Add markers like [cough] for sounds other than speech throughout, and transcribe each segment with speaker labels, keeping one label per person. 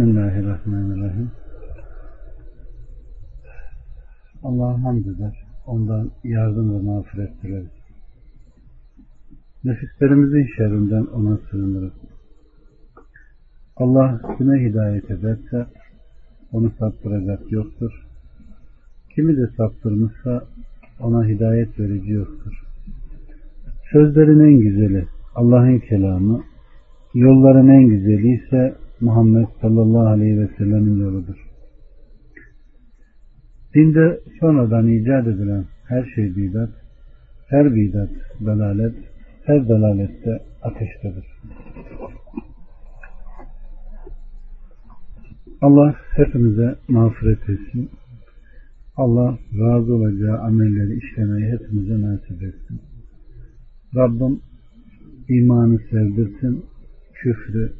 Speaker 1: Bismillahirrahmanirrahim. Allah'a hamd eder. Ondan yardım ve mağfiret dileriz. Nefislerimizin şerrinden ona sığınırız. Allah kime hidayet ederse onu saptıracak yoktur. Kimi de saptırmışsa ona hidayet verici yoktur. Sözlerin en güzeli Allah'ın kelamı, yolların en güzeli ise Muhammed sallallahu aleyhi ve sellemin yoludur. Dinde sonradan icat edilen her şey bidat, her bidat dalalet, her dalalette ateştedir. Allah hepimize mağfiret etsin. Allah razı olacağı amelleri işlemeyi hepimize nasip etsin. Rabbim imanı sevdirsin, küfrü,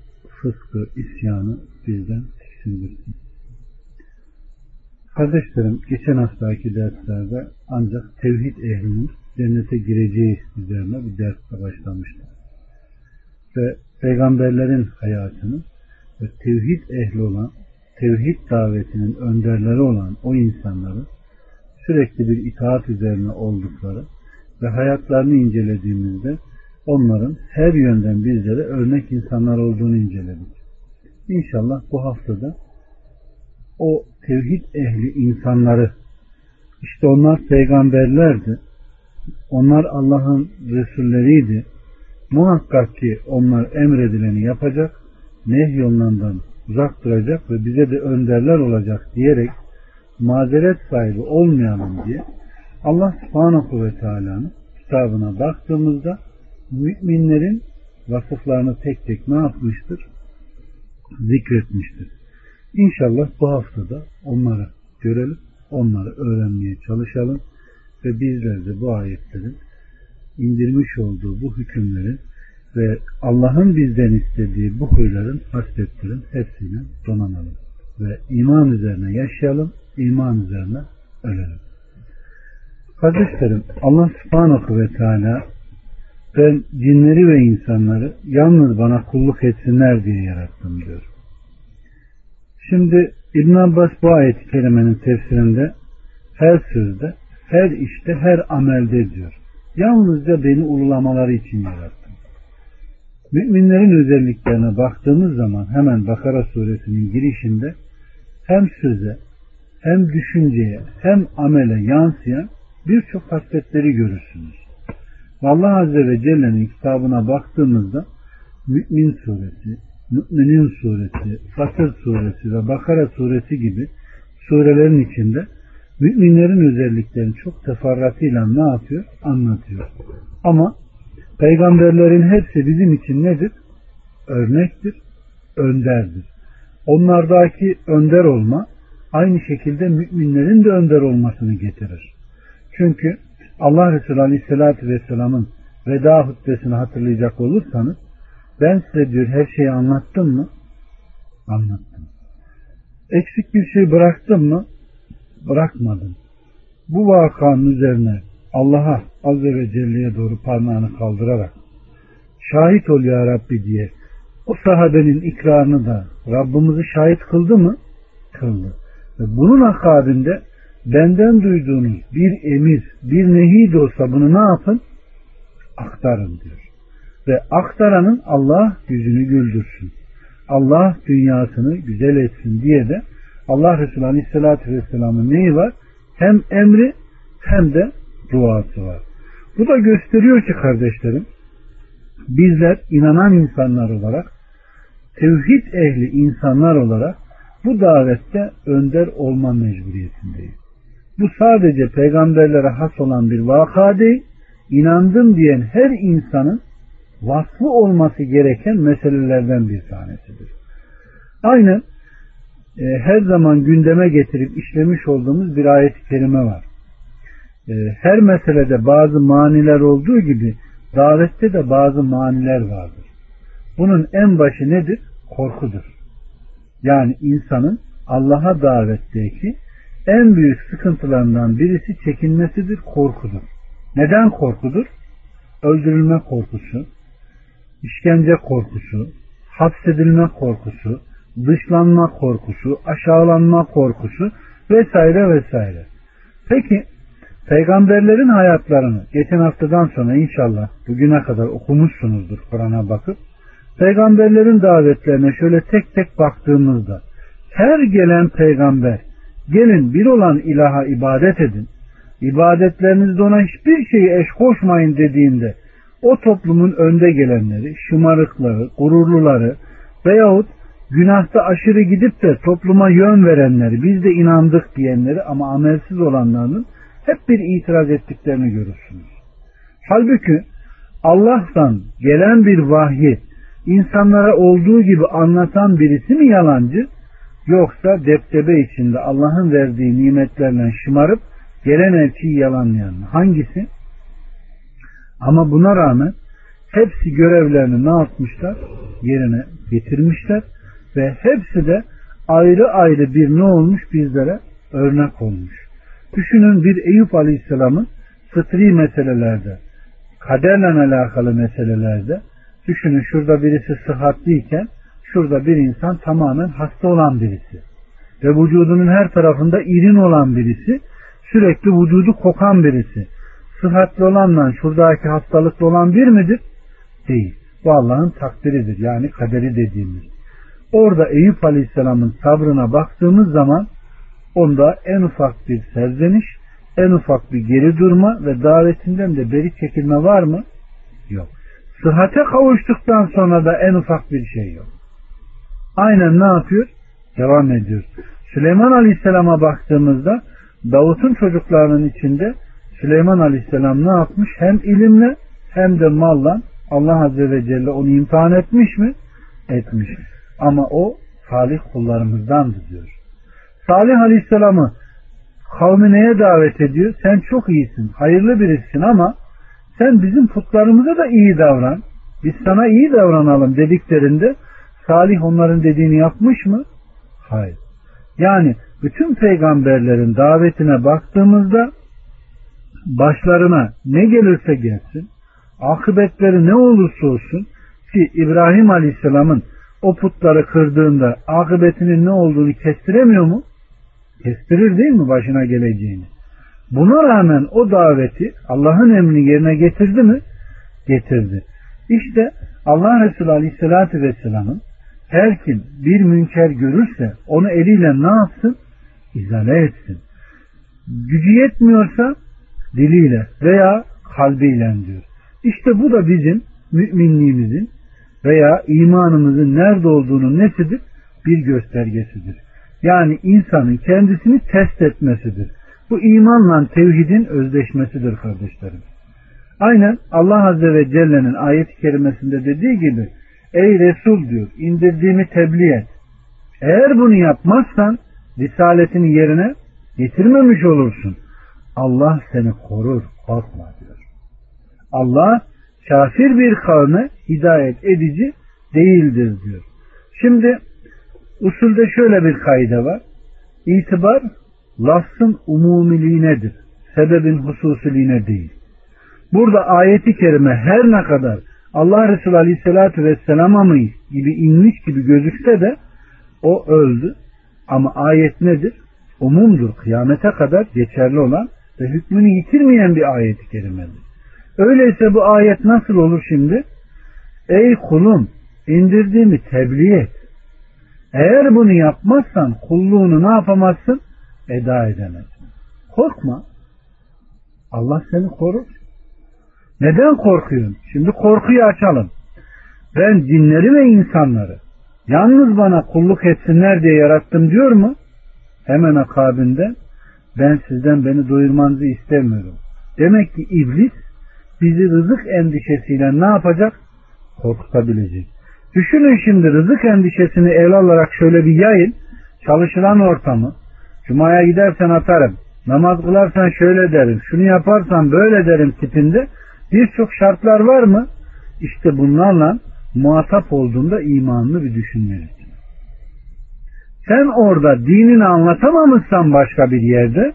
Speaker 1: fıskı, isyanı bizden tiksindirsin. Kardeşlerim, geçen haftaki derslerde ancak tevhid ehlinin cennete gireceği üzerine bir dersle başlamıştı. Ve peygamberlerin hayatını ve tevhid ehli olan, tevhid davetinin önderleri olan o insanları sürekli bir itaat üzerine oldukları ve hayatlarını incelediğimizde onların her yönden bizlere örnek insanlar olduğunu inceledik. İnşallah bu haftada o tevhid ehli insanları işte onlar peygamberlerdi. Onlar Allah'ın Resulleriydi. Muhakkak ki onlar emredileni yapacak, nehyolundan uzak duracak ve bize de önderler olacak diyerek mazeret sahibi olmayalım diye Allah subhanahu ve teala'nın kitabına baktığımızda müminlerin vasıflarını tek tek ne yapmıştır? Zikretmiştir. İnşallah bu haftada onları görelim, onları öğrenmeye çalışalım ve bizler de bu ayetlerin indirmiş olduğu bu hükümlerin ve Allah'ın bizden istediği bu huyların, hasletlerin hepsine donanalım. Ve iman üzerine yaşayalım, iman üzerine ölelim. Kardeşlerim, Allah subhanahu ve teala ben cinleri ve insanları yalnız bana kulluk etsinler diye yarattım diyor. Şimdi İbn Abbas bu ayet-i kerimenin tefsirinde her sözde, her işte, her amelde diyor. Yalnızca beni ululamaları için yarattım. Müminlerin özelliklerine baktığımız zaman hemen Bakara suresinin girişinde hem söze, hem düşünceye, hem amele yansıyan birçok hasletleri görürsünüz. Allah Azze ve Celle'nin kitabına baktığımızda Mü'min suresi, Mü'minin suresi, Fatır suresi ve Bakara suresi gibi surelerin içinde müminlerin özelliklerini çok teferratıyla ne yapıyor? Anlatıyor. Ama peygamberlerin hepsi bizim için nedir? Örnektir, önderdir. Onlardaki önder olma aynı şekilde müminlerin de önder olmasını getirir. Çünkü Allah Resulü Aleyhisselatü Vesselam'ın veda hutbesini hatırlayacak olursanız ben size diyor her şeyi anlattım mı? Anlattım. Eksik bir şey bıraktım mı? Bırakmadım. Bu vakanın üzerine Allah'a Azze ve Celle'ye doğru parmağını kaldırarak şahit ol ya Rabbi diye o sahabenin ikrarını da Rabbimizi şahit kıldı mı? Kıldı. Ve bunun akabinde benden duyduğunuz bir emir, bir nehi de olsa bunu ne yapın? Aktarın diyor. Ve aktaranın Allah yüzünü güldürsün. Allah dünyasını güzel etsin diye de Allah Resulü Aleyhisselatü Vesselam'ın neyi var? Hem emri hem de duası var. Bu da gösteriyor ki kardeşlerim bizler inanan insanlar olarak tevhid ehli insanlar olarak bu davette önder olma mecburiyetindeyiz. Bu sadece peygamberlere has olan bir vaka değil, inandım diyen her insanın vasfı olması gereken meselelerden bir tanesidir. Aynen e, her zaman gündeme getirip işlemiş olduğumuz bir ayet-i kerime var. E, her meselede bazı maniler olduğu gibi davette de bazı maniler vardır. Bunun en başı nedir? Korkudur. Yani insanın Allah'a davetteki en büyük sıkıntılarından birisi çekinmesidir, korkudur. Neden korkudur? Öldürülme korkusu, işkence korkusu, hapsedilme korkusu, dışlanma korkusu, aşağılanma korkusu vesaire vesaire. Peki peygamberlerin hayatlarını geçen haftadan sonra inşallah bugüne kadar okumuşsunuzdur Kur'an'a bakıp peygamberlerin davetlerine şöyle tek tek baktığımızda her gelen peygamber gelin bir olan ilaha ibadet edin ibadetlerinizde ona hiçbir şeyi eş koşmayın dediğinde o toplumun önde gelenleri, şımarıkları, gururluları veyahut günahta aşırı gidip de topluma yön verenleri, biz de inandık diyenleri ama amelsiz olanlarının hep bir itiraz ettiklerini görürsünüz. Halbuki Allah'tan gelen bir vahyi insanlara olduğu gibi anlatan birisi mi yalancı yoksa deptebe içinde Allah'ın verdiği nimetlerle şımarıp gelen elçiyi yalanlayan? Hangisi? Ama buna rağmen hepsi görevlerini ne yapmışlar? Yerine getirmişler ve hepsi de ayrı ayrı bir ne olmuş bizlere örnek olmuş. Düşünün bir Eyüp Aleyhisselam'ın fıtri meselelerde, kaderle alakalı meselelerde düşünün şurada birisi sıhhatliyken şurada bir insan tamamen hasta olan birisi ve vücudunun her tarafında irin olan birisi sürekli vücudu kokan birisi sıhhatli olanla şuradaki hastalıklı olan bir midir? Değil. Bu Allah'ın takdiridir. Yani kaderi dediğimiz. Orada Eyüp Aleyhisselam'ın sabrına baktığımız zaman onda en ufak bir serzeniş, en ufak bir geri durma ve davetinden de beri çekilme var mı? Yok. Sıhhate kavuştuktan sonra da en ufak bir şey yok. Aynen ne yapıyor? Devam ediyor. Süleyman Aleyhisselam'a baktığımızda Davut'un çocuklarının içinde Süleyman Aleyhisselam ne yapmış? Hem ilimle hem de malla Allah Azze ve Celle onu imtihan etmiş mi? Etmiş. Ama o salih kullarımızdandı diyor. Salih Aleyhisselam'ı kavmi neye davet ediyor? Sen çok iyisin, hayırlı birisin ama sen bizim putlarımıza da iyi davran. Biz sana iyi davranalım dediklerinde Salih onların dediğini yapmış mı? Hayır. Yani bütün peygamberlerin davetine baktığımızda başlarına ne gelirse gelsin, akıbetleri ne olursa olsun ki İbrahim Aleyhisselam'ın o putları kırdığında akıbetinin ne olduğunu kestiremiyor mu? Kestirir değil mi başına geleceğini? Buna rağmen o daveti Allah'ın emrini yerine getirdi mi? Getirdi. İşte Allah Resulü Aleyhisselatü Vesselam'ın her kim bir münker görürse onu eliyle ne yapsın? İzale etsin. Gücü yetmiyorsa diliyle veya kalbiyle diyor. İşte bu da bizim müminliğimizin veya imanımızın nerede olduğunu nesidir? Bir göstergesidir. Yani insanın kendisini test etmesidir. Bu imanla tevhidin özdeşmesidir kardeşlerim. Aynen Allah Azze ve Celle'nin ayet-i kerimesinde dediği gibi Ey Resul diyor indirdiğimi tebliğ et. Eğer bunu yapmazsan risaletini yerine getirmemiş olursun. Allah seni korur korkma diyor. Allah kafir bir kavme hidayet edici değildir diyor. Şimdi usulde şöyle bir kaide var. İtibar lafzın umumiliğinedir. Sebebin hususiliğine değil. Burada ayeti kerime her ne kadar Allah Resulü Aleyhisselatü Vesselam'a mı gibi inmiş gibi gözükse de o öldü. Ama ayet nedir? Umumdur. Kıyamete kadar geçerli olan ve hükmünü yitirmeyen bir ayet-i kerimedir. Öyleyse bu ayet nasıl olur şimdi? Ey kulum indirdiğimi tebliğ et. Eğer bunu yapmazsan kulluğunu ne yapamazsın? Eda edemezsin. Korkma. Allah seni korur. Neden korkuyorsun? Şimdi korkuyu açalım. Ben cinleri ve insanları yalnız bana kulluk etsinler diye yarattım diyor mu? Hemen akabinde ben sizden beni doyurmanızı istemiyorum. Demek ki iblis bizi rızık endişesiyle ne yapacak? Korkutabilecek. Düşünün şimdi rızık endişesini el alarak şöyle bir yayın. Çalışılan ortamı. Cuma'ya gidersen atarım. Namaz kılarsan şöyle derim. Şunu yaparsan böyle derim tipinde birçok şartlar var mı? İşte bunlarla muhatap olduğunda imanını bir düşünmelisin. Sen orada dinini anlatamamışsan başka bir yerde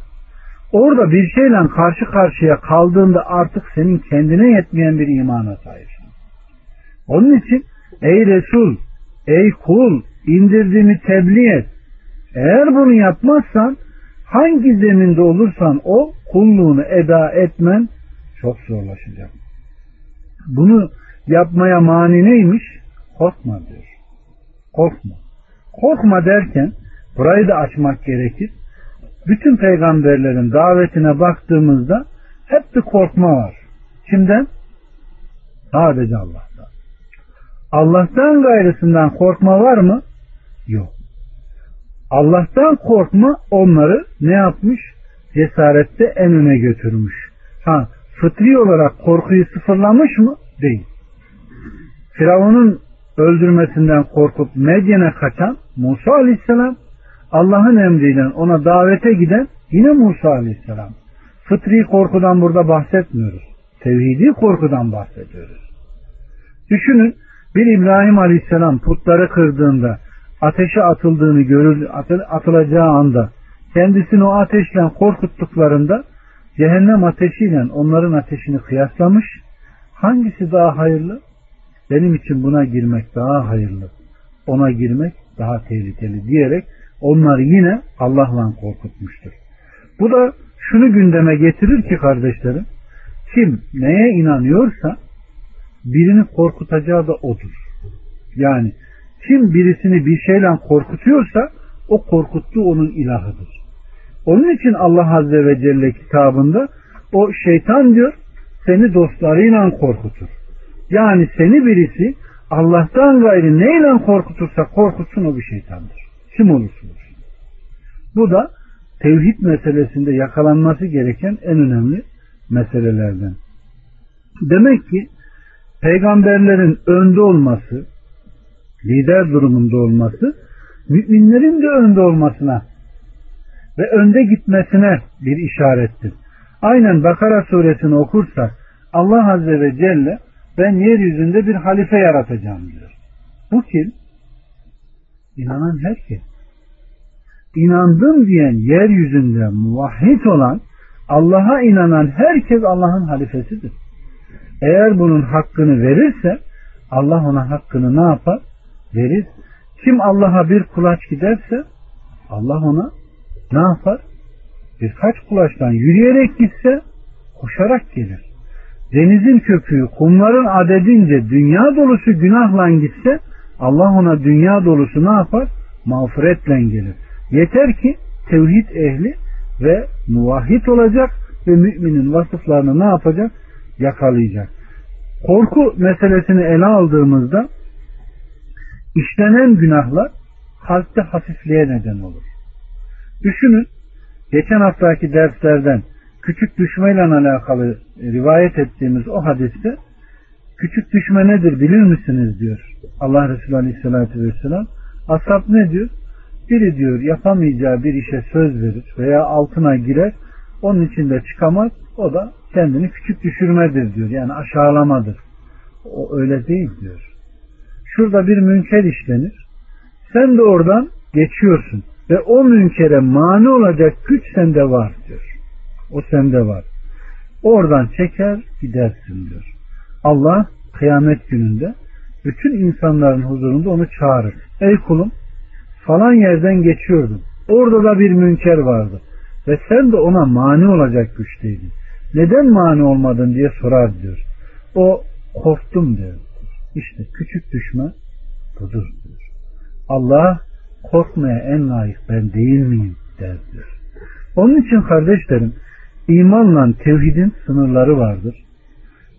Speaker 1: orada bir şeyle karşı karşıya kaldığında artık senin kendine yetmeyen bir imana sahipsin. Onun için ey Resul, ey kul, indirdiğimi tebliğ et. Eğer bunu yapmazsan hangi zeminde olursan o kulluğunu eda etmen çok zorlaşacak. Bunu yapmaya mani neymiş? Korkma diyor. Korkma. Korkma derken burayı da açmak gerekir. Bütün peygamberlerin davetine baktığımızda hep bir korkma var. Kimden? Sadece Allah'tan. Allah'tan gayrısından korkma var mı? Yok. Allah'tan korkma onları ne yapmış? Cesarette en öne götürmüş. Ha, fıtri olarak korkuyu sıfırlamış mı? Değil. Firavun'un öldürmesinden korkup Medyen'e kaçan Musa Aleyhisselam, Allah'ın emriyle ona davete giden yine Musa Aleyhisselam. Fıtri korkudan burada bahsetmiyoruz. Tevhidi korkudan bahsediyoruz. Düşünün bir İbrahim Aleyhisselam putları kırdığında ateşe atıldığını görür, atılacağı anda kendisini o ateşle korkuttuklarında cehennem ateşiyle onların ateşini kıyaslamış. Hangisi daha hayırlı? Benim için buna girmek daha hayırlı. Ona girmek daha tehlikeli diyerek onları yine Allah'la korkutmuştur. Bu da şunu gündeme getirir ki kardeşlerim, kim neye inanıyorsa birini korkutacağı da odur. Yani kim birisini bir şeyle korkutuyorsa o korkuttuğu onun ilahıdır. Onun için Allah Azze ve Celle kitabında o şeytan diyor seni dostlarıyla korkutur. Yani seni birisi Allah'tan gayrı neyle korkutursa korkutsun o bir şeytandır. Kim olursa. Bu da tevhid meselesinde yakalanması gereken en önemli meselelerden. Demek ki peygamberlerin önde olması, lider durumunda olması, müminlerin de önde olmasına ve önde gitmesine bir işarettir. Aynen Bakara suresini okursak Allah Azze ve Celle ben yeryüzünde bir halife yaratacağım diyor. Bu kim? İnanan herkes. İnandım diyen yeryüzünde muvahhid olan Allah'a inanan herkes Allah'ın halifesidir. Eğer bunun hakkını verirse Allah ona hakkını ne yapar? Verir. Kim Allah'a bir kulaç giderse Allah ona ne yapar? Birkaç kulaçtan yürüyerek gitse koşarak gelir. Denizin köpüğü kumların adedince dünya dolusu günahla gitse Allah ona dünya dolusu ne yapar? Mağfiretle gelir. Yeter ki tevhid ehli ve muvahhid olacak ve müminin vasıflarını ne yapacak? Yakalayacak. Korku meselesini ele aldığımızda işlenen günahlar kalpte hafifliğe neden olur. Düşünün, geçen haftaki derslerden küçük düşmeyle alakalı rivayet ettiğimiz o hadiste küçük düşme nedir bilir misiniz diyor Allah Resulü Aleyhisselatü Vesselam. Ashab ne diyor? Biri diyor yapamayacağı bir işe söz verir veya altına girer onun içinde çıkamaz o da kendini küçük düşürmedir diyor. Yani aşağılamadır. O öyle değil diyor. Şurada bir münker işlenir. Sen de oradan geçiyorsun ve o münkere mani olacak güç sende var diyor. O sende var. Oradan çeker gidersin diyor. Allah kıyamet gününde bütün insanların huzurunda onu çağırır. Ey kulum falan yerden geçiyordun. Orada da bir münker vardı. Ve sen de ona mani olacak güçteydin. Neden mani olmadın diye sorar diyor. O korktum diyor. İşte küçük düşme budur diyor. Allah korkmaya en layık ben değil miyim der diyor. Onun için kardeşlerim imanla tevhidin sınırları vardır.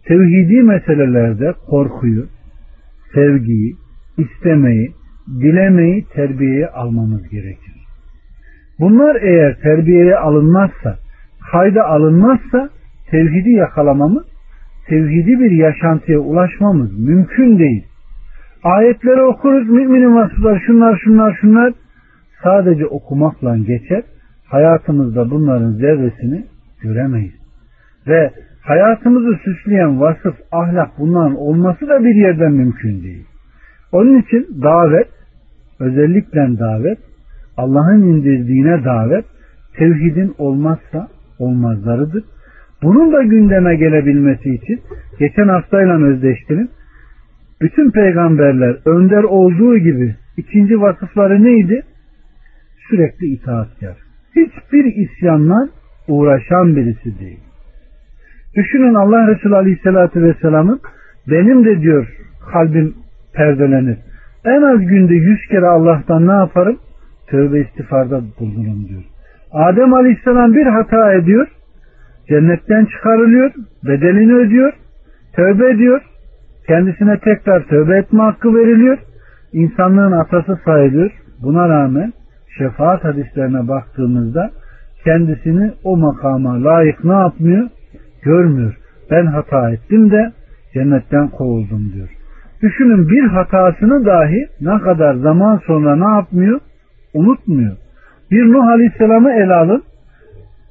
Speaker 1: Tevhidi meselelerde korkuyu, sevgiyi, istemeyi, dilemeyi terbiyeye almamız gerekir. Bunlar eğer terbiyeye alınmazsa, kayda alınmazsa tevhidi yakalamamız, tevhidi bir yaşantıya ulaşmamız mümkün değil. Ayetleri okuruz, müminin vasıfları şunlar şunlar şunlar sadece okumakla geçer. Hayatımızda bunların zerresini göremeyiz. Ve hayatımızı süsleyen vasıf, ahlak bunların olması da bir yerden mümkün değil. Onun için davet, özellikle davet, Allah'ın indirdiğine davet, tevhidin olmazsa olmazlarıdır. Bunun da gündeme gelebilmesi için geçen haftayla özdeştirin. Bütün peygamberler önder olduğu gibi İkinci vasıfları neydi? Sürekli itaatkar. Hiçbir isyanla uğraşan birisi değil. Düşünün Allah Resulü Aleyhisselatü Vesselam'ın benim de diyor kalbim perdelenir. En az günde yüz kere Allah'tan ne yaparım? Tövbe istifarda bulunurum diyor. Adem Aleyhisselam bir hata ediyor. Cennetten çıkarılıyor. Bedelini ödüyor. Tövbe ediyor. Kendisine tekrar tövbe etme hakkı veriliyor. İnsanlığın atası sayılıyor. Buna rağmen şefaat hadislerine baktığımızda kendisini o makama layık ne yapmıyor? Görmüyor. Ben hata ettim de cennetten kovuldum diyor. Düşünün bir hatasını dahi ne kadar zaman sonra ne yapmıyor? Unutmuyor. Bir Nuh Aleyhisselam'ı ele alın.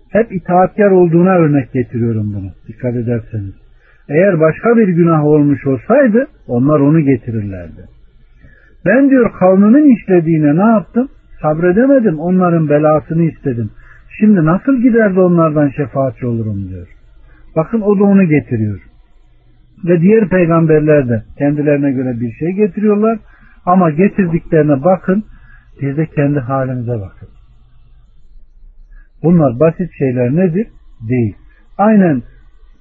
Speaker 1: Hep itaatkar olduğuna örnek getiriyorum bunu. Dikkat ederseniz. Eğer başka bir günah olmuş olsaydı onlar onu getirirlerdi. Ben diyor kavmimin işlediğine ne yaptım? Sabredemedim. Onların belasını istedim. Şimdi nasıl gider de onlardan şefaatçi olurum diyor. Bakın o da onu getiriyor. Ve diğer peygamberler de kendilerine göre bir şey getiriyorlar. Ama getirdiklerine bakın. Biz de kendi halimize bakın. Bunlar basit şeyler nedir? Değil. Aynen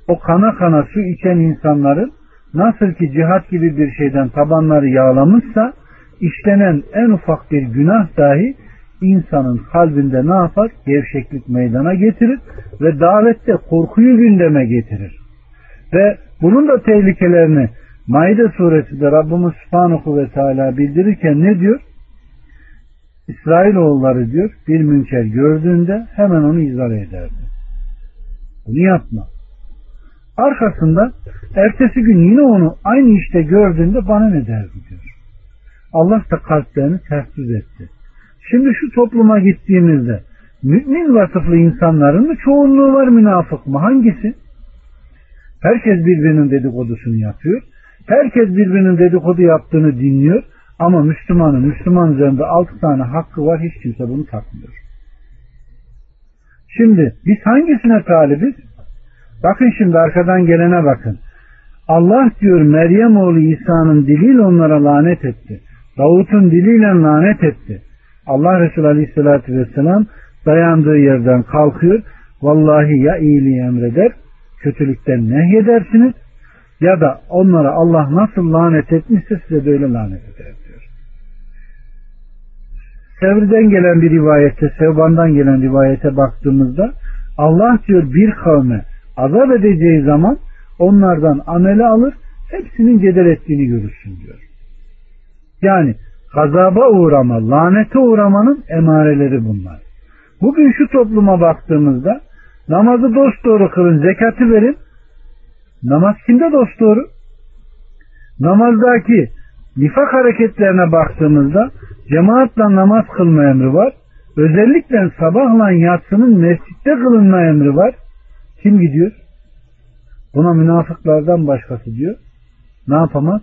Speaker 1: o kana kana su içen insanların nasıl ki cihat gibi bir şeyden tabanları yağlamışsa işlenen en ufak bir günah dahi insanın kalbinde ne yapar? Gevşeklik meydana getirir ve davette korkuyu gündeme getirir. Ve bunun da tehlikelerini Maide suresinde Rabbimiz Subhanahu ve Teala bildirirken ne diyor? İsrailoğulları diyor bir münker gördüğünde hemen onu izale ederdi. Bunu yapma. Arkasında ertesi gün yine onu aynı işte gördüğünde bana ne derdi diyor. Allah da kalplerini ters düz etti. Şimdi şu topluma gittiğimizde mümin vasıflı insanların mı çoğunluğu var münafık mı? Hangisi? Herkes birbirinin dedikodusunu yapıyor. Herkes birbirinin dedikodu yaptığını dinliyor. Ama Müslümanın Müslüman üzerinde altı tane hakkı var. Hiç kimse bunu takmıyor. Şimdi biz hangisine talibiz? Bakın şimdi arkadan gelene bakın. Allah diyor Meryem oğlu İsa'nın diliyle onlara lanet etti. Davut'un diliyle lanet etti. Allah Resulü Aleyhisselatü Vesselam dayandığı yerden kalkıyor. Vallahi ya iyiliği emreder, kötülükten nehyedersiniz ya da onlara Allah nasıl lanet etmişse size böyle lanet eder diyor. Sevriden gelen bir rivayette, Sevban'dan gelen rivayete baktığımızda Allah diyor bir kavme azap edeceği zaman onlardan amele alır, hepsinin cedel ettiğini görürsün diyor. Yani gazaba uğrama, lanete uğramanın emareleri bunlar. Bugün şu topluma baktığımızda namazı dosdoğru kılın, zekatı verin. Namaz kimde dosdoğru? Namazdaki nifak hareketlerine baktığımızda cemaatle namaz kılma emri var. Özellikle sabahla yatsının mescitte kılınma emri var. Kim gidiyor? Buna münafıklardan başkası diyor. Ne yapamaz?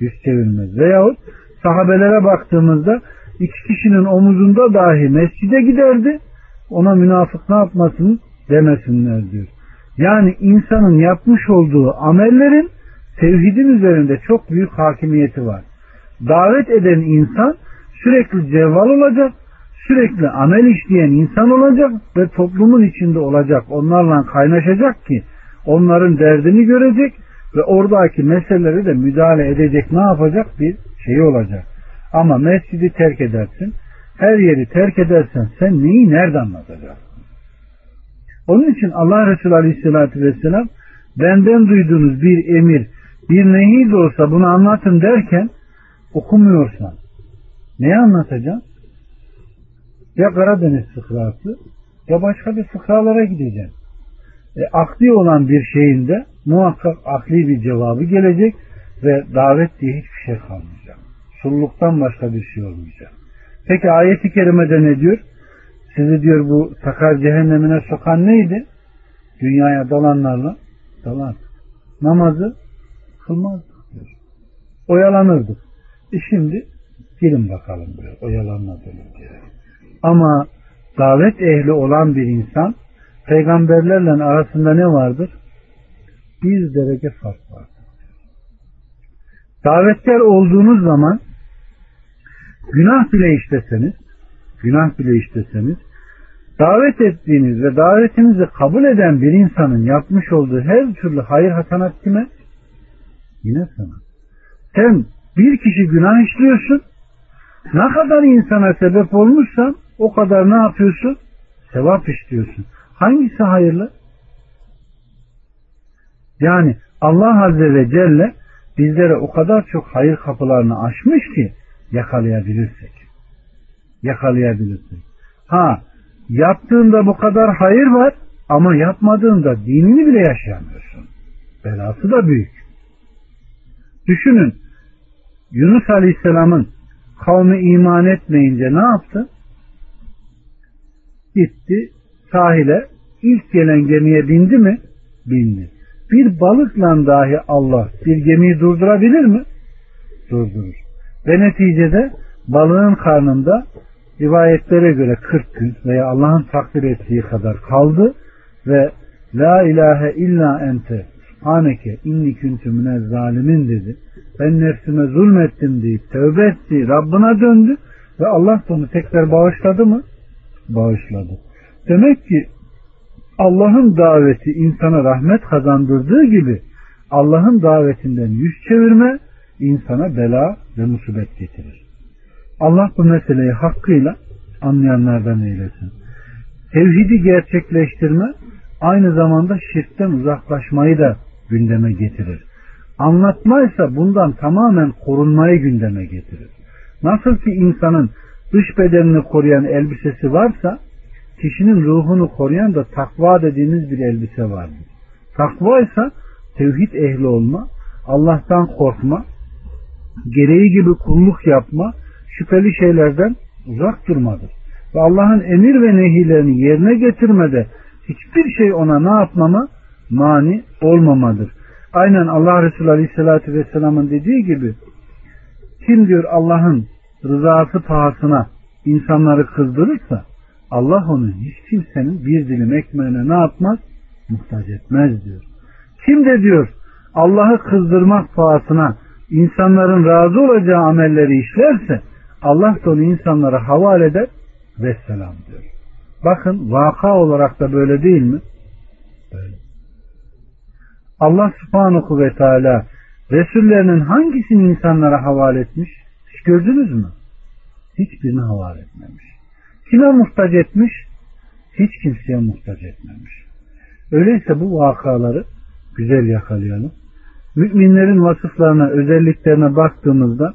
Speaker 1: Yüz çevirmez. Veyahut sahabelere baktığımızda iki kişinin omuzunda dahi mescide giderdi. Ona münafık ne yapmasın demesinler diyor. Yani insanın yapmış olduğu amellerin tevhidin üzerinde çok büyük hakimiyeti var. Davet eden insan sürekli cevval olacak, sürekli amel işleyen insan olacak ve toplumun içinde olacak. Onlarla kaynaşacak ki onların derdini görecek ve oradaki meseleleri de müdahale edecek ne yapacak bir şey olacak. Ama mescidi terk edersin, her yeri terk edersen sen neyi nereden anlatacaksın? Onun için Allah Resulü Aleyhisselatü Vesselam benden duyduğunuz bir emir, bir nehi de olsa bunu anlatın derken okumuyorsan neyi anlatacağım? Ya Karadeniz fıkrası ya başka bir fıkralara gideceğim. E, akli olan bir şeyinde muhakkak akli bir cevabı gelecek ve davet diye hiçbir şey kalmayacak. Sulluktan başka bir şey olmayacak. Peki ayeti kerimede ne diyor? Sizi diyor bu sakar cehennemine sokan neydi? Dünyaya dalanlarla dalar. Namazı kılmazdık diyor. Oyalanırdık. E şimdi gelin bakalım diyor. Oyalanmadık diyor. Ama davet ehli olan bir insan peygamberlerle arasında ne vardır? Bir derece fark vardır. Davetkar olduğunuz zaman günah bile işleseniz, günah bile işleseniz, davet ettiğiniz ve davetinizi kabul eden bir insanın yapmış olduğu her türlü hayır hasanat kime? Yine sana. Sen bir kişi günah işliyorsun, ne kadar insana sebep olmuşsan o kadar ne yapıyorsun? Sevap işliyorsun. Hangisi hayırlı? Yani Allah Azze ve Celle bizlere o kadar çok hayır kapılarını açmış ki yakalayabilirsek. Yakalayabilirsek. Ha yaptığında bu kadar hayır var ama yapmadığında dinini bile yaşayamıyorsun. Belası da büyük. Düşünün Yunus Aleyhisselam'ın kavmi iman etmeyince ne yaptı? Gitti sahile ilk gelen gemiye bindi mi? Bindi. Bir balıkla dahi Allah bir gemiyi durdurabilir mi? Durdurur. Ve neticede balığın karnında rivayetlere göre 40 gün veya Allah'ın takdir ettiği kadar kaldı ve La ilahe illa ente Haneke inni küntü mine zalimin dedi. Ben nefsime zulmettim deyip tövbe etti. Rabbına döndü ve Allah bunu tekrar bağışladı mı? Bağışladı. Demek ki Allah'ın daveti insana rahmet kazandırdığı gibi Allah'ın davetinden yüz çevirme insana bela ve musibet getirir. Allah bu meseleyi hakkıyla anlayanlardan eylesin. Tevhidi gerçekleştirme aynı zamanda şirkten uzaklaşmayı da gündeme getirir. Anlatmaysa bundan tamamen korunmayı gündeme getirir. Nasıl ki insanın dış bedenini koruyan elbisesi varsa kişinin ruhunu koruyan da takva dediğimiz bir elbise vardır. Takva ise tevhid ehli olma, Allah'tan korkma, gereği gibi kulluk yapma, şüpheli şeylerden uzak durmadır. Ve Allah'ın emir ve nehilerini yerine getirmede hiçbir şey ona ne yapmama? Mani olmamadır. Aynen Allah Resulü Aleyhisselatü Vesselam'ın dediği gibi kim diyor Allah'ın rızası pahasına insanları kızdırırsa Allah onu hiç kimsenin bir dilim ekmeğine ne yapmaz? Muhtaç etmez diyor. Kim de diyor Allah'ı kızdırmak pahasına insanların razı olacağı amelleri işlerse Allah da onu insanlara havale eder ve selam diyor. Bakın vaka olarak da böyle değil mi? Böyle. Allah subhanahu ve teala Resullerinin hangisini insanlara havale etmiş? Gördünüz mü? Hiçbirini havale etmemiş. Kime muhtaç etmiş? Hiç kimseye muhtaç etmemiş. Öyleyse bu vakaları güzel yakalayalım. Müminlerin vasıflarına, özelliklerine baktığımızda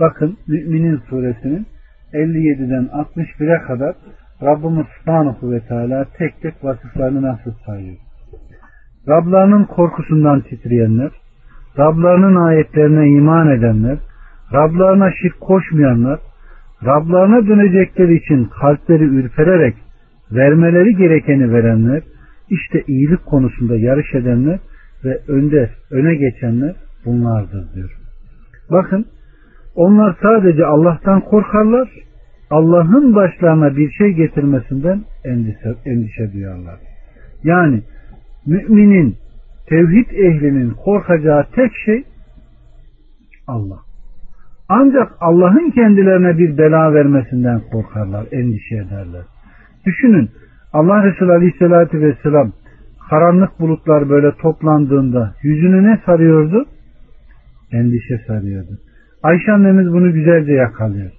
Speaker 1: bakın Müminin suresinin 57'den 61'e kadar Rabbimiz Subhanahu ve Teala tek tek vasıflarını nasıl sayıyor. Rablarının korkusundan titreyenler, Rablarının ayetlerine iman edenler, Rablarına şirk koşmayanlar, Rablarına dönecekleri için kalpleri ürpererek vermeleri gerekeni verenler, işte iyilik konusunda yarış edenler ve önde öne geçenler bunlardır diyor. Bakın onlar sadece Allah'tan korkarlar, Allah'ın başlarına bir şey getirmesinden endişe, endişe duyarlar. Yani müminin, tevhid ehlinin korkacağı tek şey Allah. Ancak Allah'ın kendilerine bir bela vermesinden korkarlar, endişe ederler. Düşünün Allah Resulü Aleyhisselatü Vesselam karanlık bulutlar böyle toplandığında yüzünü ne sarıyordu? Endişe sarıyordu. Ayşe annemiz bunu güzelce yakalıyor.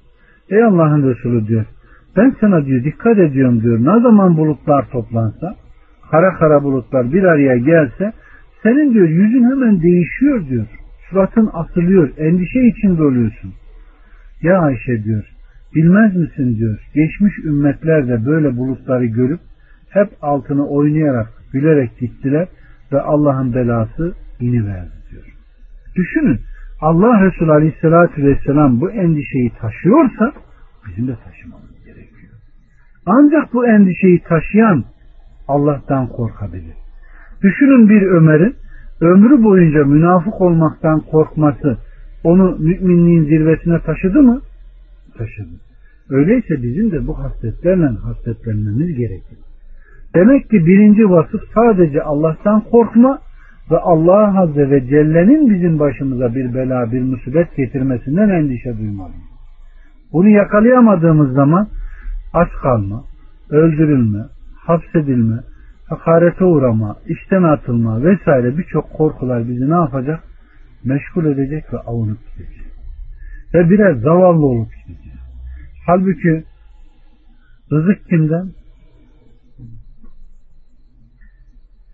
Speaker 1: Ey Allah'ın Resulü diyor. Ben sana diyor dikkat ediyorum diyor. Ne zaman bulutlar toplansa kara kara bulutlar bir araya gelse senin diyor yüzün hemen değişiyor diyor. Suratın asılıyor. Endişe içinde oluyorsun. Ya Ayşe diyor bilmez misin diyor. Geçmiş ümmetler de böyle bulutları görüp hep altını oynayarak gülerek gittiler ve Allah'ın belası iniverdi diyor. Düşünün Allah Resulü Aleyhisselatü Vesselam bu endişeyi taşıyorsa bizim de taşımamız gerekiyor. Ancak bu endişeyi taşıyan Allah'tan korkabilir. Düşünün bir Ömer'in ömrü boyunca münafık olmaktan korkması onu müminliğin zirvesine taşıdı mı? Taşıdı. Öyleyse bizim de bu hasletlerle hasletlenmemiz gerekir. Demek ki birinci vasıf sadece Allah'tan korkma ve Allah Azze ve Celle'nin bizim başımıza bir bela, bir musibet getirmesinden endişe duymalıyız. Bunu yakalayamadığımız zaman aç kalma, öldürülme, hapsedilme, hakarete uğrama, işten atılma vesaire birçok korkular bizi ne yapacak? Meşgul edecek ve avunup gidecek. Ve birer zavallı olup gidecek. Halbuki rızık kimden?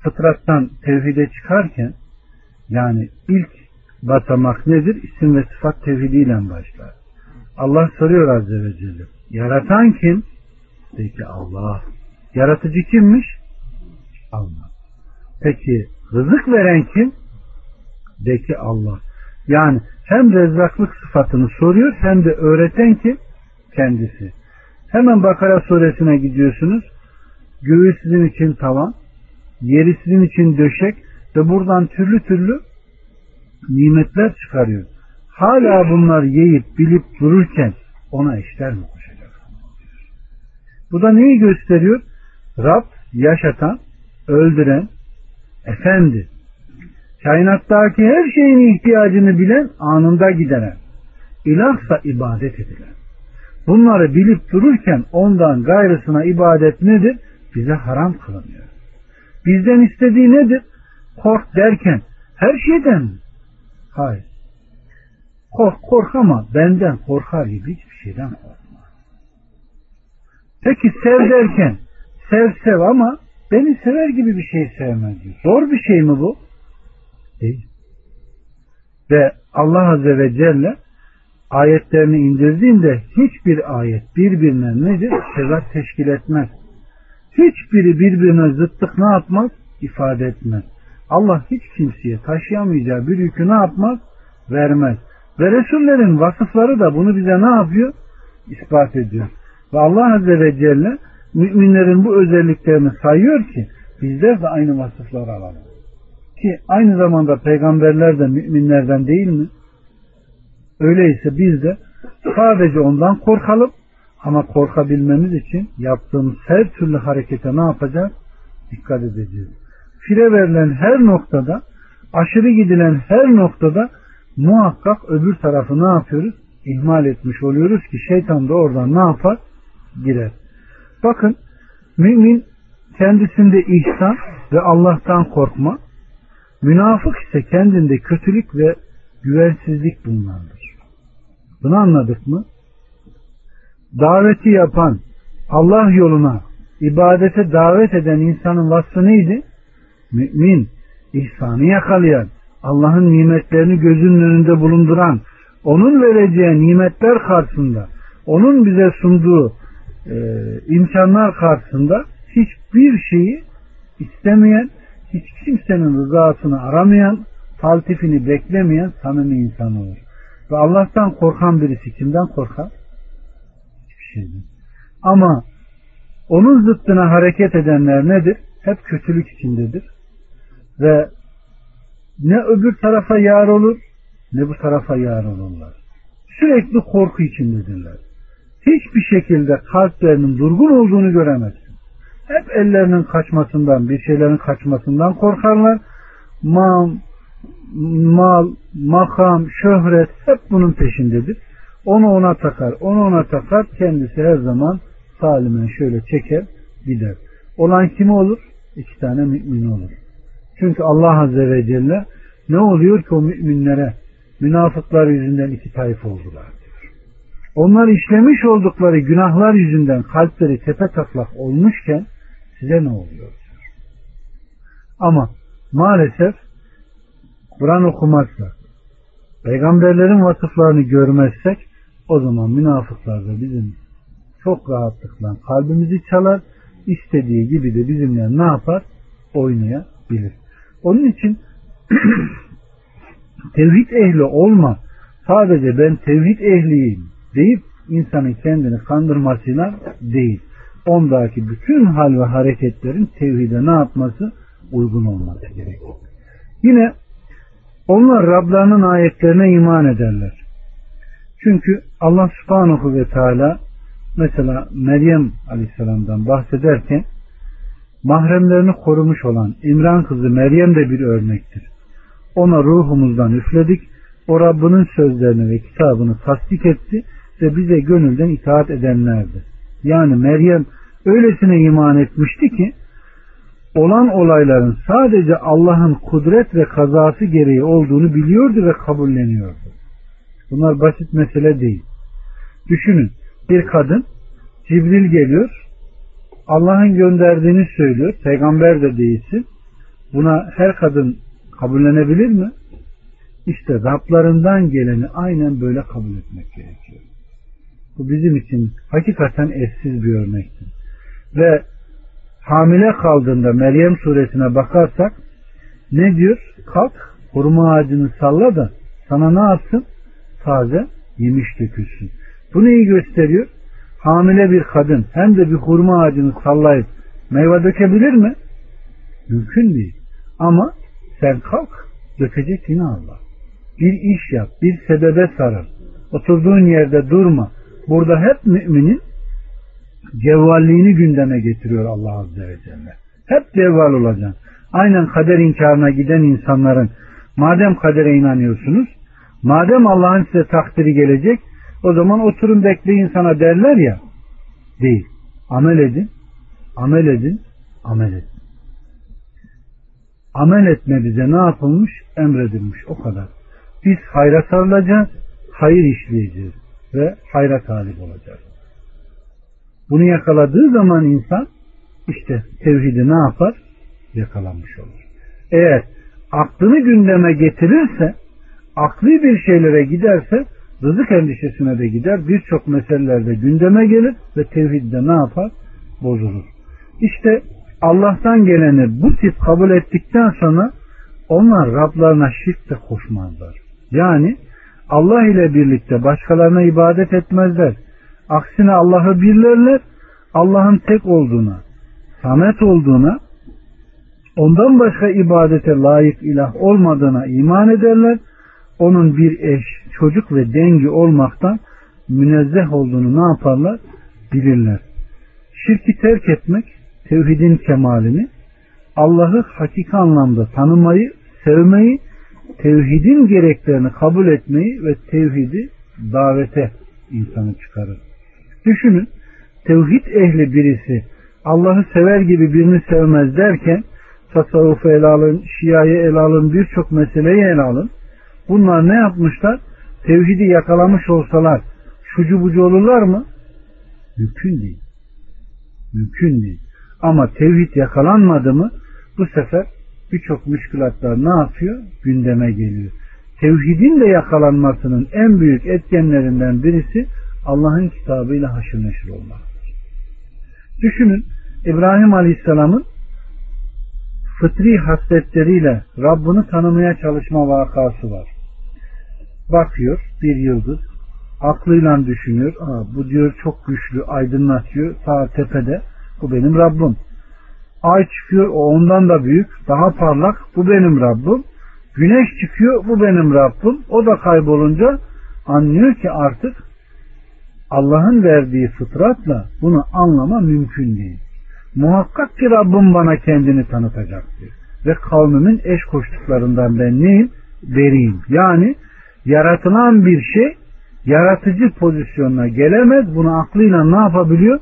Speaker 1: Fıtrattan tevhide çıkarken yani ilk basamak nedir? İsim ve sıfat tevhidiyle başlar. Allah soruyor Azze ve Celle. Yaratan kim? Peki Allah. Yaratıcı kimmiş? Allah. Peki rızık veren kim? De ki Allah. Yani hem rezzaklık sıfatını soruyor hem de öğreten kim? Kendisi. Hemen Bakara suresine gidiyorsunuz. Göğü sizin için tavan, yeri sizin için döşek ve buradan türlü türlü nimetler çıkarıyor. Hala bunlar yiyip bilip dururken ona eşler mi koşacak? Bu da neyi gösteriyor? Rab yaşatan, öldüren, efendi. Kainattaki her şeyin ihtiyacını bilen, anında gideren. İlahsa ibadet edilen. Bunları bilip dururken ondan gayrısına ibadet nedir? Bize haram kılınıyor. Bizden istediği nedir? Kork derken her şeyden mi? Hayır. Kork, kork ama benden korkar gibi hiçbir şeyden korkma. Peki sev derken sev sev ama beni sever gibi bir şey sevmez diyor. Zor bir şey mi bu? Değil. Ve Allah Azze ve Celle ayetlerini indirdiğinde hiçbir ayet birbirine nedir? Tezat teşkil etmez. Hiçbiri birbirine zıttık ne yapmaz? ifade etmez. Allah hiç kimseye taşıyamayacağı bir yükü ne yapmaz? Vermez. Ve Resullerin vasıfları da bunu bize ne yapıyor? İspat ediyor. Ve Allah Azze ve Celle müminlerin bu özelliklerini sayıyor ki bizler de aynı vasıfları alalım. Ki aynı zamanda peygamberler de müminlerden değil mi? Öyleyse biz de sadece ondan korkalım ama korkabilmemiz için yaptığımız her türlü harekete ne yapacağız? Dikkat edeceğiz. Fire verilen her noktada, aşırı gidilen her noktada muhakkak öbür tarafı ne yapıyoruz? İhmal etmiş oluyoruz ki şeytan da oradan ne yapar? Girer. Bakın mümin kendisinde ihsan ve Allah'tan korkma, münafık ise kendinde kötülük ve güvensizlik bunlardır. Bunu anladık mı? Daveti yapan, Allah yoluna, ibadete davet eden insanın vasfı neydi? Mümin, ihsanı yakalayan, Allah'ın nimetlerini gözünün önünde bulunduran, onun vereceği nimetler karşısında, onun bize sunduğu e, imkanlar karşısında hiçbir şeyi istemeyen, hiç kimsenin rızasını aramayan, taltifini beklemeyen samimi insan olur. Ve Allah'tan korkan birisi kimden korkar? Hiçbir şeyden. Ama onun zıttına hareket edenler nedir? Hep kötülük içindedir. Ve ne öbür tarafa yar olur ne bu tarafa yar olurlar. Sürekli korku içindedirler. Hiçbir şekilde kalplerinin durgun olduğunu göremezsin. Hep ellerinin kaçmasından, bir şeylerin kaçmasından korkarlar. Mal, mal, makam, şöhret hep bunun peşindedir. Onu ona takar, onu ona takar. Kendisi her zaman salimen şöyle çeker gider. Olan kimi olur? İki tane mümin olur. Çünkü Allah Azze ve Celle ne oluyor ki o müminlere münafıklar yüzünden iki tayf oldular. Onlar işlemiş oldukları günahlar yüzünden kalpleri tepe taklak olmuşken size ne oluyor. Ama maalesef Kur'an okumazsak, peygamberlerin vasıflarını görmezsek o zaman münafıklar da bizim çok rahatlıkla kalbimizi çalar, istediği gibi de bizimle ne yapar? Oynayabilir. Onun için [clears throat] tevhid ehli olma sadece ben tevhid ehliyim deyip insanın kendini kandırmasıyla değil. Ondaki bütün hal ve hareketlerin tevhide ne yapması? Uygun olması gerekiyor. Yine onlar Rablarının ayetlerine iman ederler. Çünkü Allah subhanahu ve teala mesela Meryem aleyhisselamdan bahsederken mahremlerini korumuş olan İmran kızı Meryem de bir örnektir. Ona ruhumuzdan üfledik. O Rabbinin sözlerini ve kitabını tasdik etti ve bize gönülden itaat edenlerdi. Yani Meryem öylesine iman etmişti ki olan olayların sadece Allah'ın kudret ve kazası gereği olduğunu biliyordu ve kabulleniyordu. Bunlar basit mesele değil. Düşünün bir kadın Cibril geliyor Allah'ın gönderdiğini söylüyor. Peygamber de değilsin. Buna her kadın kabullenebilir mi? İşte Rablarından geleni aynen böyle kabul etmek gerekiyor. Bu bizim için hakikaten eşsiz bir örnektir. Ve hamile kaldığında Meryem suresine bakarsak ne diyor? Kalk hurma ağacını salla da sana ne yapsın? Taze yemiş dökülsün. Bu neyi gösteriyor? Hamile bir kadın hem de bir hurma ağacını sallayıp meyve dökebilir mi? Mümkün değil. Ama sen kalk dökecek yine Allah. Bir iş yap, bir sebebe sarıl. Oturduğun yerde durma. Burada hep müminin cevvalliğini gündeme getiriyor Allah Azze ve Celle. Hep cevval olacaksın. Aynen kader inkarına giden insanların madem kadere inanıyorsunuz, madem Allah'ın size takdiri gelecek, o zaman oturun bekleyin sana derler ya, değil. Amel edin, amel edin, amel edin. Amel etme bize ne yapılmış? Emredilmiş. O kadar. Biz hayra sarılacağız, hayır işleyeceğiz ve hayra talip olacağız. Bunu yakaladığı zaman insan işte tevhidi ne yapar? Yakalanmış olur. Eğer aklını gündeme getirirse, akli bir şeylere giderse rızık endişesine de gider. Birçok meselelerde gündeme gelir ve tevhidde ne yapar? Bozulur. İşte Allah'tan geleni bu tip kabul ettikten sonra onlar Rablarına şirk de koşmazlar. Yani Allah ile birlikte başkalarına ibadet etmezler. Aksine Allah'ı birlerler. Allah'ın tek olduğuna, samet olduğuna, ondan başka ibadete layık ilah olmadığına iman ederler. Onun bir eş, çocuk ve dengi olmaktan münezzeh olduğunu ne yaparlar? Bilirler. Şirki terk etmek, tevhidin kemalini, Allah'ı hakiki anlamda tanımayı, sevmeyi, tevhidin gereklerini kabul etmeyi ve tevhidi davete insanı çıkarır. Düşünün, tevhid ehli birisi Allah'ı sever gibi birini sevmez derken tasavvufu ele alın, şiayı ele alın, birçok meseleyi ele alın. Bunlar ne yapmışlar? Tevhidi yakalamış olsalar şucu bucu olurlar mı? Mümkün değil. Mümkün değil. Ama tevhid yakalanmadı mı bu sefer birçok müşkülatlar ne yapıyor? Gündeme geliyor. Tevhidin de yakalanmasının en büyük etkenlerinden birisi Allah'ın kitabıyla haşır neşir olmaktır. Düşünün İbrahim Aleyhisselam'ın fıtri hasletleriyle Rabbini tanımaya çalışma vakası var. Bakıyor bir yıldız aklıyla düşünüyor. Aa, bu diyor çok güçlü aydınlatıyor sağ tepede bu benim Rabbim. Ay çıkıyor o ondan da büyük daha parlak bu benim Rabbim. Güneş çıkıyor bu benim Rabbim. O da kaybolunca anlıyor ki artık Allah'ın verdiği fıtratla bunu anlama mümkün değil. Muhakkak ki Rabbim bana kendini tanıtacaktır. Ve kavmimin eş koştuklarından ben neyim? Vereyim. Yani yaratılan bir şey yaratıcı pozisyonuna gelemez. Bunu aklıyla ne yapabiliyor?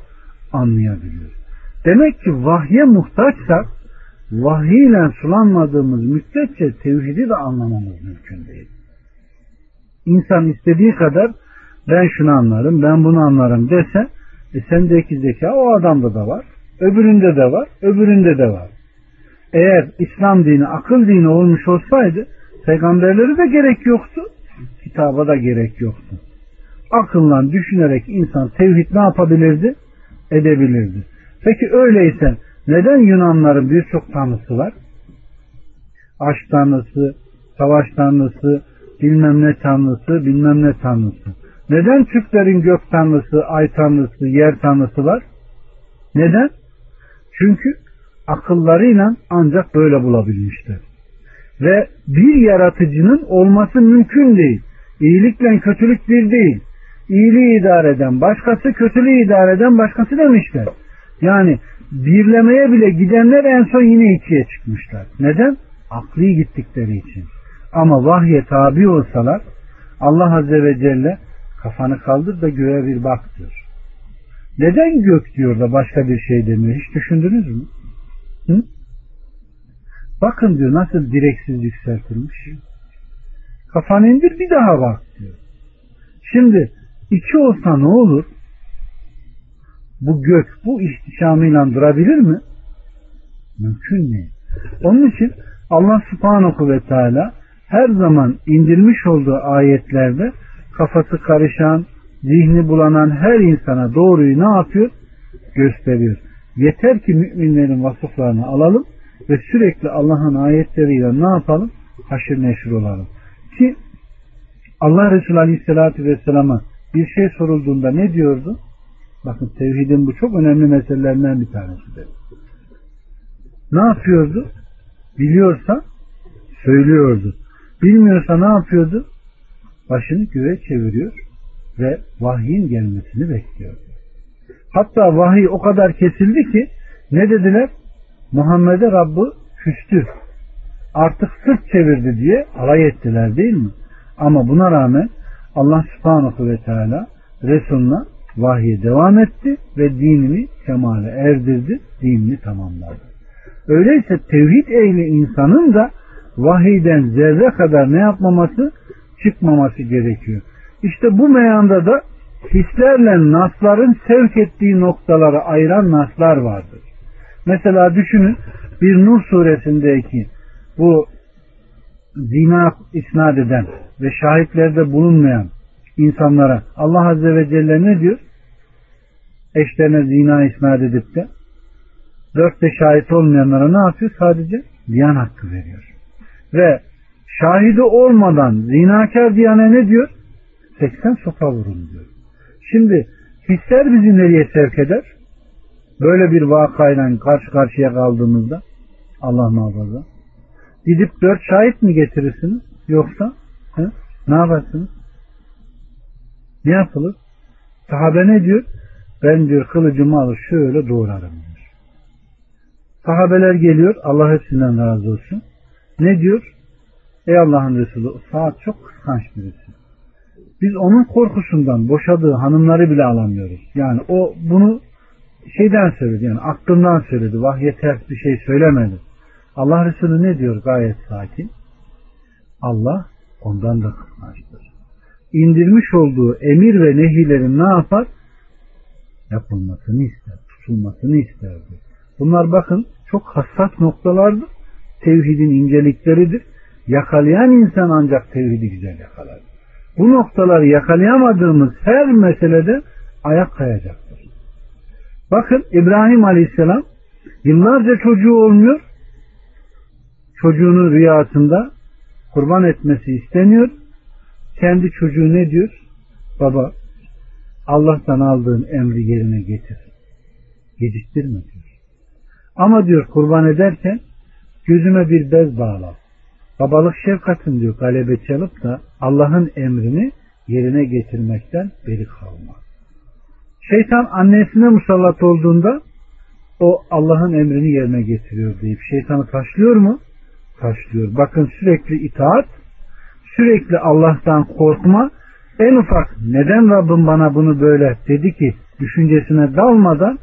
Speaker 1: Anlayabiliyor. Demek ki vahye muhtaçsak vahiyle sulanmadığımız müddetçe tevhidi de anlamamız mümkün değil. İnsan istediği kadar ben şunu anlarım, ben bunu anlarım dese e sendeki zeka o adamda da var, öbüründe de var, öbüründe de var. Eğer İslam dini akıl dini olmuş olsaydı peygamberleri de gerek yoktu, kitaba da gerek yoktu. Akılla düşünerek insan tevhid ne yapabilirdi? Edebilirdi. Peki öyleyse neden Yunanların birçok tanrısı var? Aşk tanrısı, savaş tanrısı, bilmem ne tanrısı, bilmem ne tanrısı. Neden Türklerin gök tanrısı, ay tanrısı, yer tanrısı var? Neden? Çünkü akıllarıyla ancak böyle bulabilmişler. Ve bir yaratıcının olması mümkün değil. İyilikle kötülük bir değil. İyiliği idare eden başkası, kötülüğü idare eden başkası demişler. Yani birlemeye bile gidenler en son yine ikiye çıkmışlar. Neden? Akli gittikleri için. Ama vahye tabi olsalar Allah Azze ve Celle Kafanı kaldır da göğe bir bak diyor. Neden gök diyor da başka bir şey demiyor? Hiç düşündünüz mü? Hı? Bakın diyor nasıl direksiz yükseltilmiş. Kafanı indir bir daha bak diyor. Şimdi iki olsa ne olur? Bu gök bu ihtişamıyla durabilir mi? Mümkün değil. Onun için Allah subhanahu ve teala her zaman indirmiş olduğu ayetlerde kafası karışan, zihni bulanan her insana doğruyu ne yapıyor? Gösteriyor. Yeter ki müminlerin vasıflarını alalım ve sürekli Allah'ın ayetleriyle ne yapalım? Haşır neşir olalım. Ki Allah Resulü Aleyhisselatü Vesselam'a bir şey sorulduğunda ne diyordu? Bakın tevhidin bu çok önemli meselelerinden bir tanesidir. Ne yapıyordu? Biliyorsa söylüyordu. Bilmiyorsa ne yapıyordu? Başını göğe çeviriyor ve vahyin gelmesini bekliyordu. Hatta vahiy o kadar kesildi ki ne dediler? Muhammed'e Rabbı küstü. Artık sırt çevirdi diye alay ettiler değil mi? Ama buna rağmen Allah subhanahu ve teala Resulüne vahye devam etti ve dinini kemale erdirdi, dinini tamamladı. Öyleyse tevhid ehli insanın da vahiyden zerre kadar ne yapmaması? Çıkmaması gerekiyor. İşte bu meyanda da hislerle nasların sevk ettiği noktaları ayıran naslar vardır. Mesela düşünün bir Nur suresindeki bu zina isnat eden ve şahitlerde bulunmayan insanlara Allah Azze ve Celle ne diyor? Eşlerine zina isnat edip de dörtte şahit olmayanlara ne yapıyor? Sadece diyan hakkı veriyor. Ve şahidi olmadan zinakar diyane ne diyor? 80 sopa vurun diyor. Şimdi hisler bizi nereye sevk eder? Böyle bir vakayla karşı karşıya kaldığımızda Allah muhafaza. Gidip dört şahit mi getirirsiniz? Yoksa he? ne yaparsınız? Ne yapılır? Sahabe ne diyor? Ben diyor kılıcımı alır şöyle doğrarım diyor. Sahabeler geliyor. Allah hepsinden razı olsun. Ne diyor? Ey Allah'ın Resulü saat çok kıskanç birisi. Biz onun korkusundan boşadığı hanımları bile alamıyoruz. Yani o bunu şeyden söyledi yani aklından söyledi. Vahye ters bir şey söylemedi. Allah Resulü ne diyor gayet sakin? Allah ondan da kıskançtır. İndirmiş olduğu emir ve nehilerin ne yapar? Yapılmasını ister, tutulmasını isterdi. Bunlar bakın çok hassas noktalardır. Tevhidin incelikleridir. Yakalayan insan ancak tevhidi güzel yakalar. Bu noktaları yakalayamadığımız her meselede ayak kayacaktır. Bakın İbrahim Aleyhisselam yıllarca çocuğu olmuyor. Çocuğunu rüyasında kurban etmesi isteniyor. Kendi çocuğu ne diyor? Baba Allah'tan aldığın emri yerine getir. Geciktirme diyor. Ama diyor kurban ederken gözüme bir bez bağla. Babalık şefkatin diyor galebe çalıp da Allah'ın emrini yerine getirmekten beri kalma. Şeytan annesine musallat olduğunda o Allah'ın emrini yerine getiriyor deyip şeytanı taşlıyor mu? Taşlıyor. Bakın sürekli itaat, sürekli Allah'tan korkma, en ufak neden Rabbim bana bunu böyle dedi ki düşüncesine dalmadan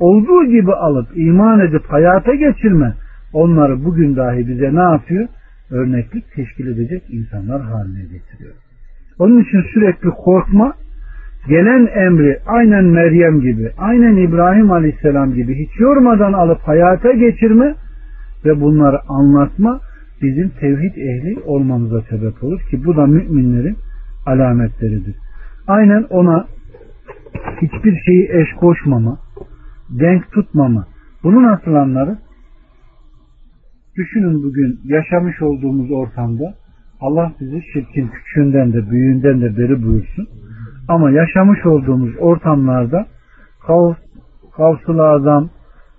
Speaker 1: olduğu gibi alıp iman edip hayata geçirme onları bugün dahi bize ne yapıyor? Örneklik teşkil edecek insanlar haline getiriyor. Onun için sürekli korkma gelen emri aynen Meryem gibi, aynen İbrahim Aleyhisselam gibi hiç yormadan alıp hayata geçirme ve bunları anlatma bizim tevhid ehli olmamıza sebep olur ki bu da müminlerin alametleridir. Aynen ona hiçbir şeyi eş koşmama, denk tutmama. Bunu nasıl anlarız? Düşünün bugün yaşamış olduğumuz ortamda Allah bizi şirkin küçüğünden de büyüğünden de beri buyursun. Ama yaşamış olduğumuz ortamlarda kavs, kavsul azam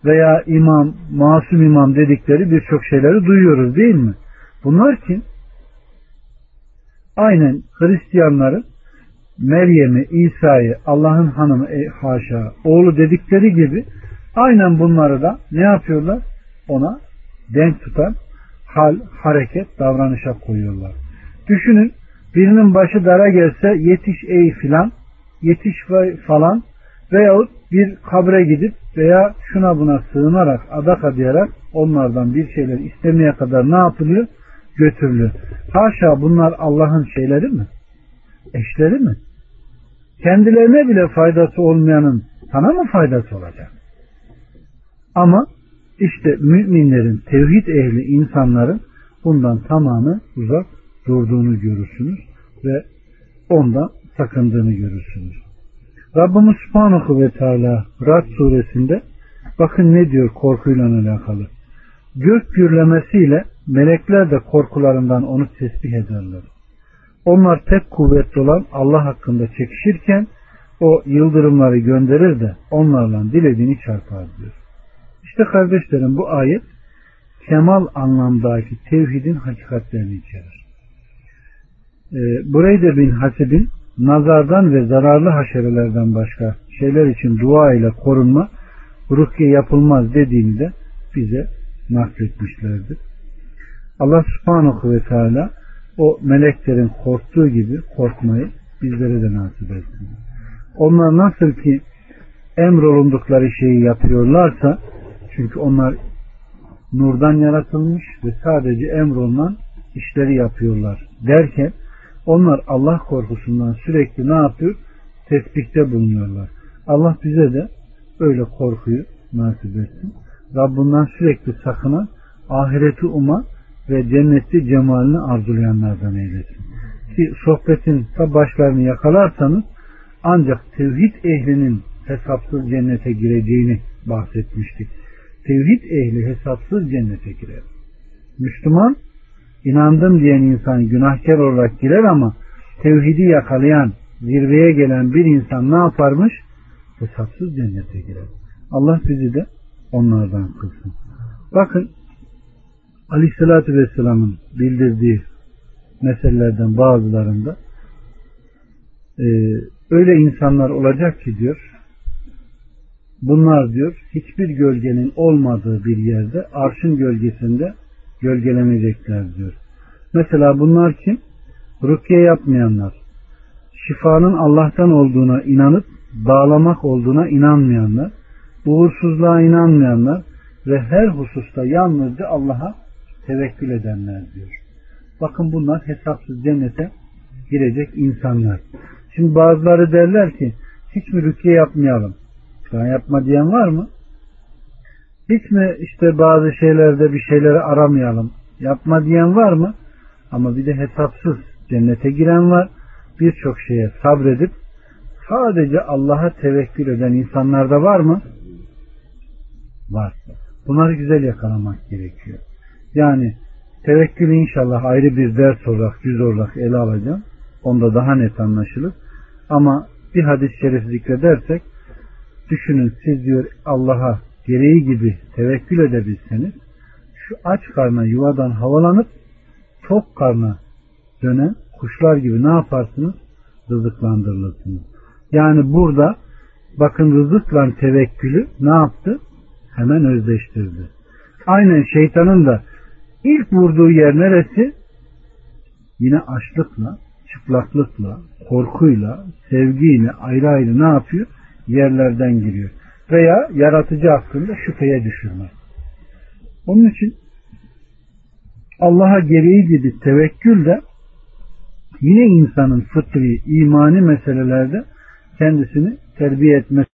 Speaker 1: veya imam, masum imam dedikleri birçok şeyleri duyuyoruz değil mi? Bunlar kim? Aynen Hristiyanların Meryem'i, İsa'yı, Allah'ın hanımı e, haşa, oğlu dedikleri gibi aynen bunları da ne yapıyorlar? Ona denk tutan hal, hareket, davranışa koyuyorlar. Düşünün birinin başı dara gelse yetiş ey filan, yetiş falan veyahut bir kabre gidip veya şuna buna sığınarak, adak adayarak onlardan bir şeyler istemeye kadar ne yapılıyor? Götürülüyor. Haşa bunlar Allah'ın şeyleri mi? Eşleri mi? Kendilerine bile faydası olmayanın sana mı faydası olacak? Ama işte müminlerin, tevhid ehli insanların bundan tamamı uzak durduğunu görürsünüz ve ondan sakındığını görürsünüz. Rabbimiz Subhanahu ve Teala Rad suresinde bakın ne diyor korkuyla alakalı. Gök gürlemesiyle melekler de korkularından onu tesbih ederler. Onlar pek kuvvetli olan Allah hakkında çekişirken o yıldırımları gönderir de onlarla dilediğini çarpar diyor. İşte kardeşlerim bu ayet kemal anlamdaki tevhidin hakikatlerini içerir. Ee, Bureyde bin Hasib'in nazardan ve zararlı haşerelerden başka şeyler için dua ile korunma rukiye yapılmaz dediğinde bize nakletmişlerdir. Allah subhanahu ve teala o meleklerin korktuğu gibi korkmayı bizlere de nasip etsin. Onlar nasıl ki emrolundukları şeyi yapıyorlarsa çünkü onlar nurdan yaratılmış ve sadece emrolunan işleri yapıyorlar derken onlar Allah korkusundan sürekli ne yapıyor? Tesbihte bulunuyorlar. Allah bize de öyle korkuyu nasip etsin. Rabbinden sürekli sakınan, ahireti uman ve cenneti cemalini arzulayanlardan eylesin. Ki sohbetin ta başlarını yakalarsanız ancak tevhid ehlinin hesapsız cennete gireceğini bahsetmiştik. Tevhid ehli hesapsız cennete girer. Müslüman inandım diyen insan günahkar olarak girer ama tevhidi yakalayan, zirveye gelen bir insan ne yaparmış? Hesapsız cennete girer. Allah bizi de onlardan kılsın. Bakın Aleyhisselatü Vesselam'ın bildirdiği meselelerden bazılarında e, öyle insanlar olacak ki diyor bunlar diyor hiçbir gölgenin olmadığı bir yerde arşın gölgesinde gölgelenecekler diyor. Mesela bunlar kim? Rukiye yapmayanlar. Şifanın Allah'tan olduğuna inanıp bağlamak olduğuna inanmayanlar. Uğursuzluğa inanmayanlar ve her hususta yalnızca Allah'a tevekkül edenler diyor. Bakın bunlar hesapsız cennete girecek insanlar. Şimdi bazıları derler ki hiç mi rukiye yapmayalım? Sen yapma diyen var mı? Hiç mi işte bazı şeylerde bir şeyleri aramayalım? Yapma diyen var mı? Ama bir de hesapsız cennete giren var. Birçok şeye sabredip sadece Allah'a tevekkül eden insanlar da var mı? Var. Bunları güzel yakalamak gerekiyor. Yani tevekkülü inşallah ayrı bir ders olarak, yüz olarak ele alacağım. Onda daha net anlaşılır. Ama bir hadis-i şerif zikredersek düşünün siz diyor Allah'a gereği gibi tevekkül edebilseniz şu aç karna yuvadan havalanıp tok karna dönen kuşlar gibi ne yaparsınız? Rızıklandırılırsınız. Yani burada bakın rızıkla tevekkülü ne yaptı? Hemen özleştirdi. Aynen şeytanın da ilk vurduğu yer neresi? Yine açlıkla, çıplaklıkla, korkuyla, sevgiyle ayrı ayrı ne yapıyor? Yerlerden giriyor veya yaratıcı hakkında şüpheye düşürmek. Onun için Allah'a gereği gibi tevekkül de yine insanın fıtri, imani meselelerde kendisini terbiye etmesi